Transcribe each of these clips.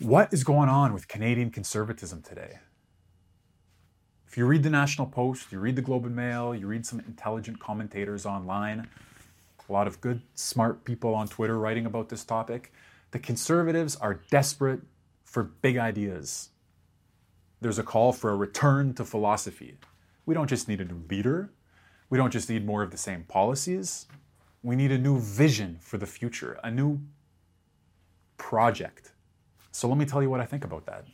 What is going on with Canadian conservatism today? If you read the National Post, you read the Globe and Mail, you read some intelligent commentators online, a lot of good, smart people on Twitter writing about this topic, the conservatives are desperate for big ideas. There's a call for a return to philosophy. We don't just need a new leader, we don't just need more of the same policies. We need a new vision for the future, a new project. So let me tell you what I think about that.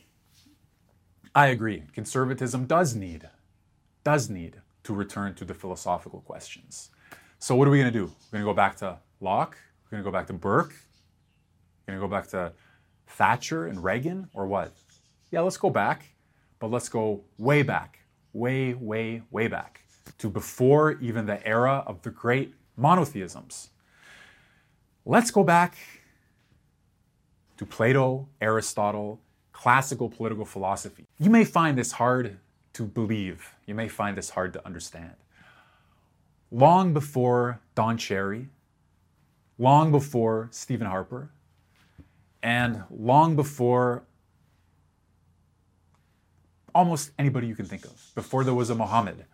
I agree. Conservatism does need, does need to return to the philosophical questions. So what are we going to do? We're going to go back to Locke. We're going to go back to Burke. We're going to go back to Thatcher and Reagan, or what? Yeah, let's go back, but let's go way back, way, way, way back to before even the era of the great monotheisms. Let's go back to Plato, Aristotle, classical political philosophy. You may find this hard to believe, you may find this hard to understand. Long before Don Cherry, long before Stephen Harper, and long before almost anybody you can think of, before there was a Muhammad,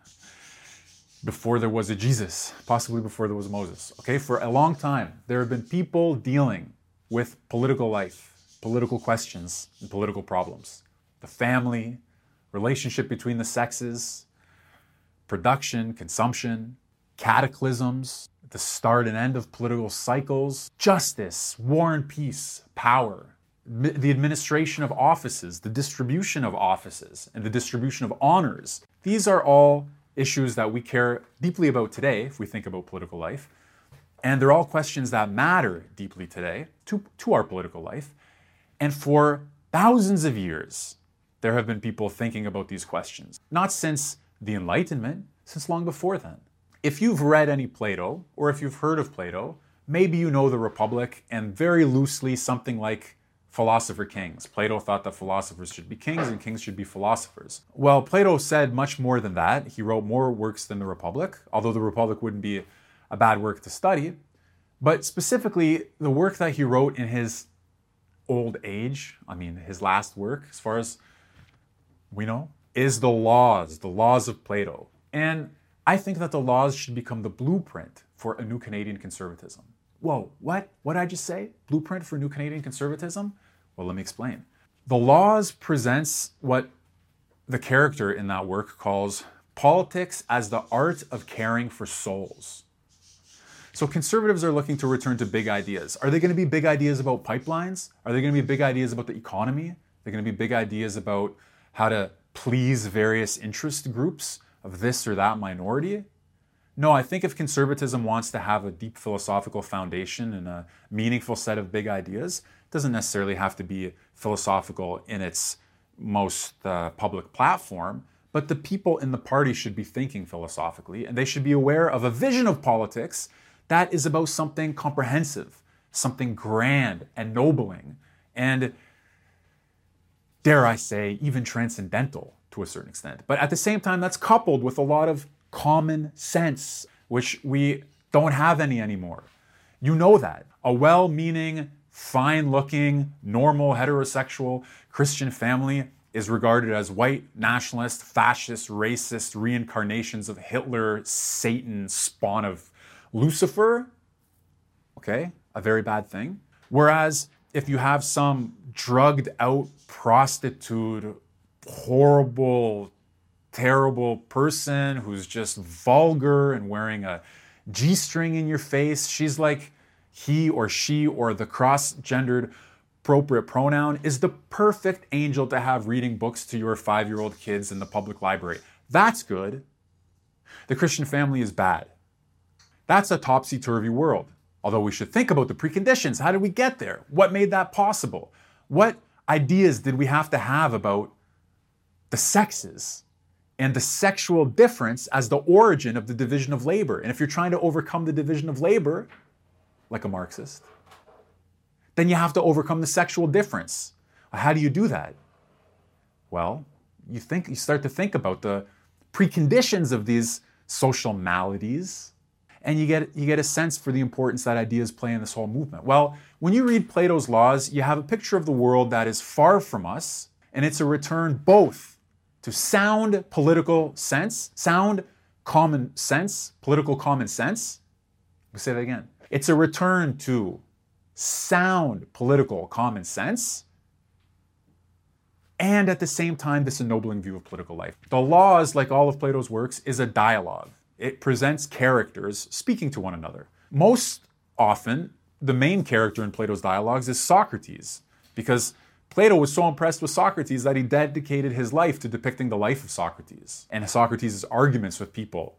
before there was a Jesus, possibly before there was Moses. Okay, for a long time, there have been people dealing with political life, political questions, and political problems. The family, relationship between the sexes, production, consumption, cataclysms, the start and end of political cycles, justice, war and peace, power, the administration of offices, the distribution of offices, and the distribution of honors. These are all issues that we care deeply about today, if we think about political life. And they're all questions that matter deeply today to, to our political life. And for thousands of years, there have been people thinking about these questions. Not since the Enlightenment, since long before then. If you've read any Plato, or if you've heard of Plato, maybe you know the Republic and very loosely something like philosopher kings. Plato thought that philosophers should be kings and kings should be philosophers. Well, Plato said much more than that. He wrote more works than the Republic, although the Republic wouldn't be a bad work to study. But specifically, the work that he wrote in his old age, I mean, his last work, as far as we know, is the laws, the laws of Plato. And I think that the laws should become the blueprint for a new Canadian conservatism. Whoa, what? What did I just say? Blueprint for new Canadian conservatism? Well, let me explain. The Laws presents what the character in that work calls politics as the art of caring for souls. So conservatives are looking to return to big ideas. Are they going to be big ideas about pipelines? Are they going to be big ideas about the economy? Are they going to be big ideas about how to please various interest groups of this or that minority? No, I think if conservatism wants to have a deep philosophical foundation and a meaningful set of big ideas, it doesn't necessarily have to be philosophical in its most uh, public platform, but the people in the party should be thinking philosophically and they should be aware of a vision of politics that is about something comprehensive, something grand and nobling, and dare I say, even transcendental to a certain extent. But at the same time, that's coupled with a lot of common sense, which we don't have any anymore. You know that. A well meaning, fine looking, normal, heterosexual Christian family is regarded as white, nationalist, fascist, racist reincarnations of Hitler, Satan, spawn of Lucifer. Okay, a very bad thing. Whereas if you have some drugged out prostitute, horrible, terrible person who's just vulgar and wearing a G string in your face. She's like he or she or the cross gendered appropriate pronoun is the perfect angel to have reading books to your five year old kids in the public library. That's good. The Christian family is bad. That's a topsy turvy world. Although we should think about the preconditions. How did we get there? What made that possible? What ideas did we have to have about the sexes? and the sexual difference as the origin of the division of labor. And if you're trying to overcome the division of labor, like a Marxist, then you have to overcome the sexual difference. How do you do that? Well, you think you start to think about the preconditions of these social maladies. And you get you get a sense for the importance that ideas play in this whole movement. Well, when you read Plato's laws, you have a picture of the world that is far from us, and it's a return both to sound political sense, sound common sense, political common sense. Let me say that again. It's a return to sound political common sense and at the same time this ennobling view of political life. The laws, like all of Plato's works, is a dialogue. It presents characters speaking to one another. Most often, the main character in Plato's dialogues is Socrates, because Plato was so impressed with Socrates that he dedicated his life to depicting the life of Socrates and Socrates' arguments with people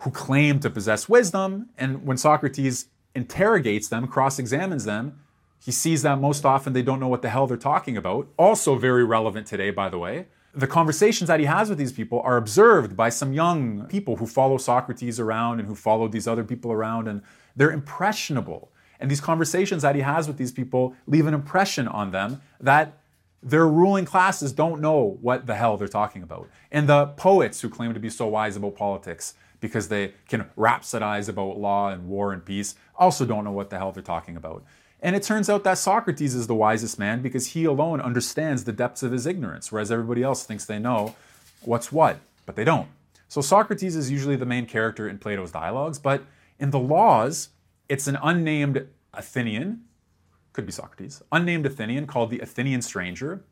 who claim to possess wisdom. And when Socrates interrogates them, cross examines them, he sees that most often they don't know what the hell they're talking about. Also, very relevant today, by the way the conversations that he has with these people are observed by some young people who follow Socrates around and who follow these other people around, and they're impressionable. And these conversations that he has with these people leave an impression on them that their ruling classes don't know what the hell they're talking about. And the poets who claim to be so wise about politics because they can rhapsodize about law and war and peace also don't know what the hell they're talking about. And it turns out that Socrates is the wisest man because he alone understands the depths of his ignorance, whereas everybody else thinks they know what's what, but they don't. So Socrates is usually the main character in Plato's dialogues, but in the laws, it's an unnamed Athenian, could be Socrates, unnamed Athenian called the Athenian stranger,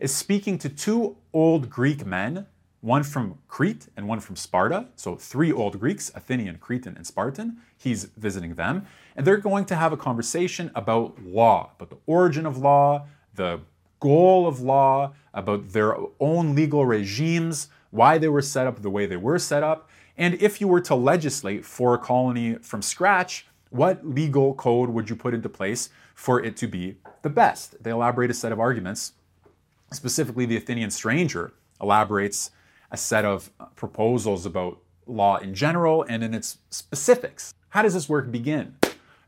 is speaking to two old Greek men one from Crete and one from Sparta. So, three old Greeks, Athenian, Cretan, and Spartan. He's visiting them. And they're going to have a conversation about law, about the origin of law, the goal of law, about their own legal regimes, why they were set up the way they were set up. And if you were to legislate for a colony from scratch, what legal code would you put into place for it to be the best? They elaborate a set of arguments. Specifically, the Athenian stranger elaborates a set of proposals about law in general and in its specifics. How does this work begin?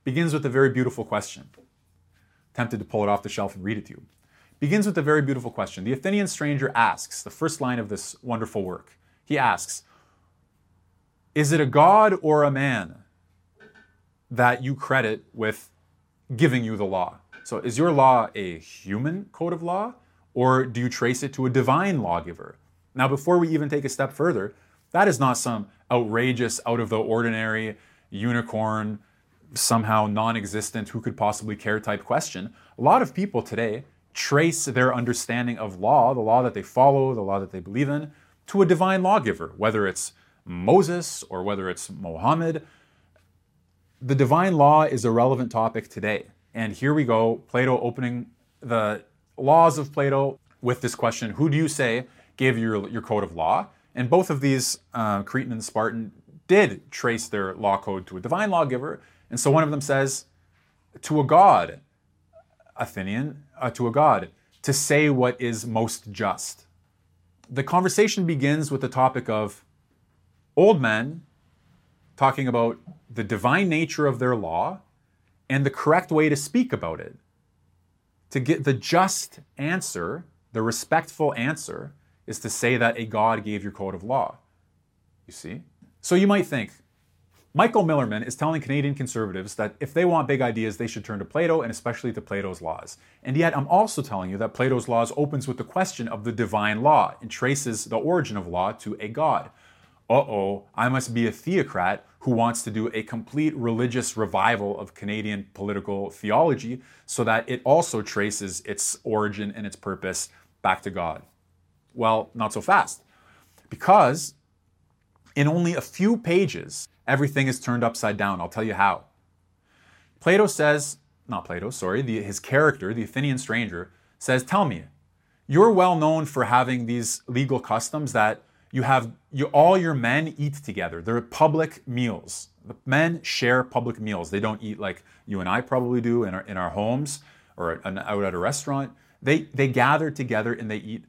Begins with a very beautiful question. Tempted to pull it off the shelf and read it to you. Begins with a very beautiful question. The Athenian stranger asks, the first line of this wonderful work, he asks, Is it a god or a man that you credit with giving you the law? So, is your law a human code of law, or do you trace it to a divine lawgiver? Now, before we even take a step further, that is not some outrageous, out of the ordinary, unicorn, somehow non existent, who could possibly care type question. A lot of people today trace their understanding of law, the law that they follow, the law that they believe in, to a divine lawgiver, whether it's Moses or whether it's Mohammed. The divine law is a relevant topic today. And here we go, Plato opening the laws of Plato with this question Who do you say gave your, your code of law. And both of these, uh, Cretan and Spartan, did trace their law code to a divine lawgiver. And so one of them says, to a god, Athenian, uh, to a god, to say what is most just. The conversation begins with the topic of old men talking about the divine nature of their law and the correct way to speak about it. To get the just answer, the respectful answer, is to say that a God gave your code of law. You see? So you might think, Michael Millerman is telling Canadian conservatives that if they want big ideas, they should turn to Plato and especially to Plato's laws. And yet, I'm also telling you that Plato's laws opens with the question of the divine law and traces the origin of law to a god. Uh oh, I must be a theocrat who wants to do a complete religious revival of Canadian political theology so that it also traces its origin and its purpose back to God. Well, not so fast. Because in only a few pages, everything is turned upside down. I'll tell you how. Plato says, not Plato, sorry, the, his character, the Athenian stranger, says, Tell me, you're well known for having these legal customs that you have you, all your men eat together. They're public meals. The men share public meals. They don't eat like you and I probably do in our, in our homes or out at a restaurant. They, they gather together and they eat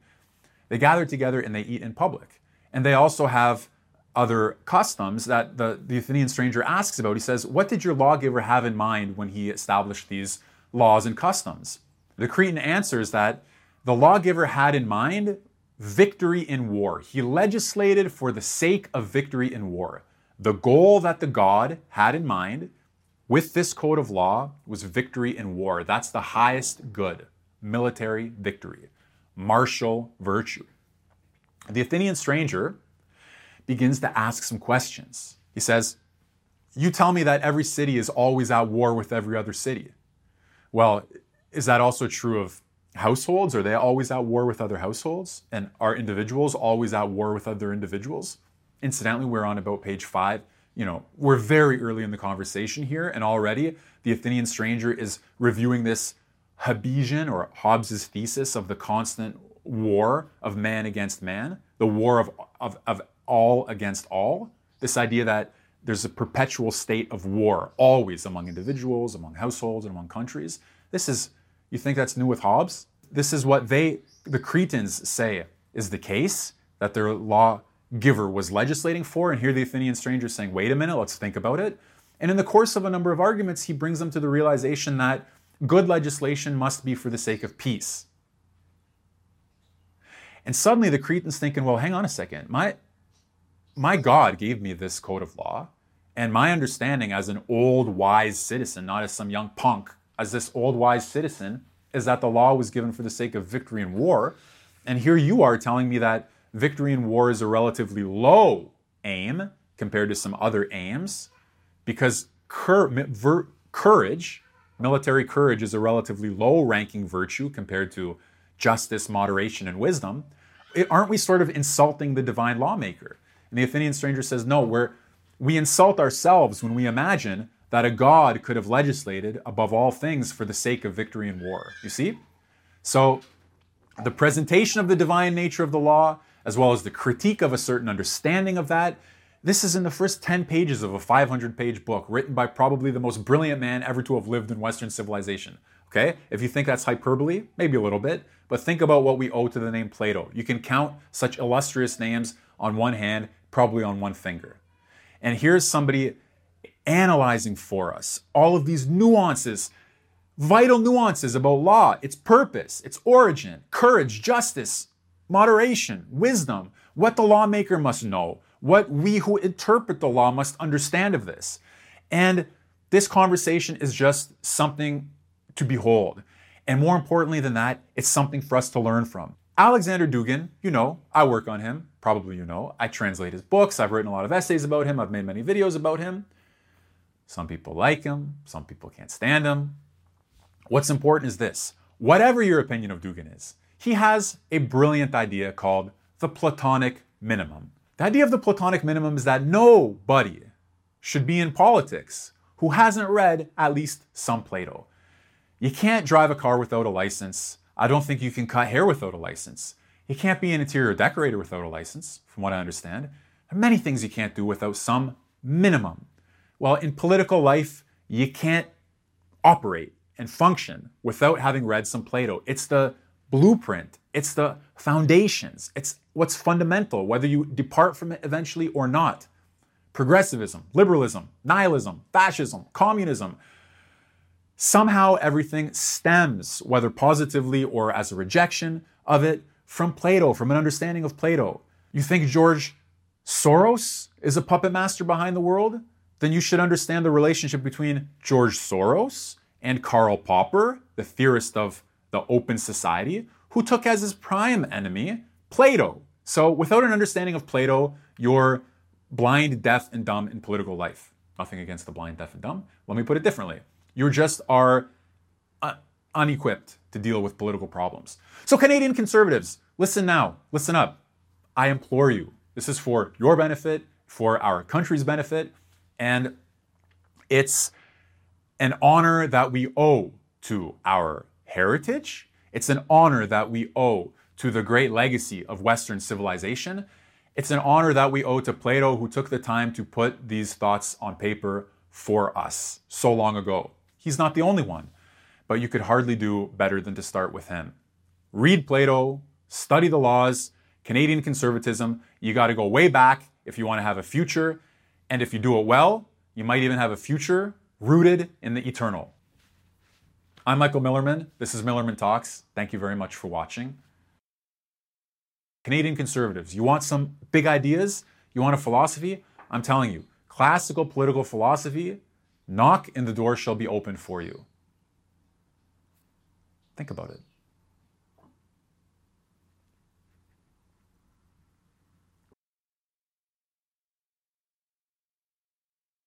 they gather together and they eat in public. And they also have other customs that the, the Athenian stranger asks about. He says, What did your lawgiver have in mind when he established these laws and customs? The Cretan answers that the lawgiver had in mind victory in war. He legislated for the sake of victory in war. The goal that the God had in mind with this code of law was victory in war. That's the highest good military victory, martial virtue. The Athenian stranger begins to ask some questions. He says, You tell me that every city is always at war with every other city. Well, is that also true of households? Are they always at war with other households? And are individuals always at war with other individuals? Incidentally, we're on about page five. You know, we're very early in the conversation here, and already the Athenian stranger is reviewing this Hobbesian or Hobbes's thesis of the constant war of man against man, the war of, of, of all against all. This idea that there's a perpetual state of war, always among individuals, among households, and among countries. This is, you think that's new with Hobbes? This is what they, the Cretans, say is the case, that their lawgiver was legislating for. And here the Athenian stranger is saying, wait a minute, let's think about it. And in the course of a number of arguments, he brings them to the realization that good legislation must be for the sake of peace. And suddenly the Cretans thinking, well, hang on a second. My, my God gave me this code of law. And my understanding as an old, wise citizen, not as some young punk, as this old, wise citizen, is that the law was given for the sake of victory in war. And here you are telling me that victory in war is a relatively low aim compared to some other aims, because cur- ver- courage, military courage, is a relatively low ranking virtue compared to justice, moderation, and wisdom. It, aren't we sort of insulting the divine lawmaker? And the Athenian stranger says, no, we're, we insult ourselves when we imagine that a God could have legislated above all things for the sake of victory in war. You see? So, the presentation of the divine nature of the law, as well as the critique of a certain understanding of that, this is in the first 10 pages of a 500 page book written by probably the most brilliant man ever to have lived in Western civilization. Okay? If you think that's hyperbole, maybe a little bit, but think about what we owe to the name Plato. You can count such illustrious names on one hand probably on one finger. And here's somebody analyzing for us all of these nuances, vital nuances about law, its purpose, its origin, courage, justice, moderation, wisdom, what the lawmaker must know, what we who interpret the law must understand of this. And this conversation is just something to behold. And more importantly than that, it's something for us to learn from. Alexander Dugin, you know, I work on him, probably you know. I translate his books, I've written a lot of essays about him, I've made many videos about him. Some people like him, some people can't stand him. What's important is this whatever your opinion of Dugin is, he has a brilliant idea called the Platonic minimum. The idea of the Platonic minimum is that nobody should be in politics who hasn't read at least some Plato. You can't drive a car without a license. I don't think you can cut hair without a license. You can't be an interior decorator without a license, from what I understand. There are many things you can't do without some minimum. Well, in political life, you can't operate and function without having read some Plato. It's the blueprint, it's the foundations, it's what's fundamental, whether you depart from it eventually or not. Progressivism, liberalism, nihilism, fascism, communism, Somehow everything stems, whether positively or as a rejection of it, from Plato, from an understanding of Plato. You think George Soros is a puppet master behind the world? Then you should understand the relationship between George Soros and Karl Popper, the theorist of the open society, who took as his prime enemy Plato. So, without an understanding of Plato, you're blind, deaf, and dumb in political life. Nothing against the blind, deaf, and dumb. Let me put it differently. You just are uh, unequipped to deal with political problems. So, Canadian conservatives, listen now, listen up. I implore you. This is for your benefit, for our country's benefit, and it's an honor that we owe to our heritage. It's an honor that we owe to the great legacy of Western civilization. It's an honor that we owe to Plato, who took the time to put these thoughts on paper for us so long ago. He's not the only one, but you could hardly do better than to start with him. Read Plato, study the laws, Canadian conservatism. You got to go way back if you want to have a future. And if you do it well, you might even have a future rooted in the eternal. I'm Michael Millerman. This is Millerman Talks. Thank you very much for watching. Canadian conservatives, you want some big ideas? You want a philosophy? I'm telling you, classical political philosophy, knock and the door shall be opened for you. Think about it.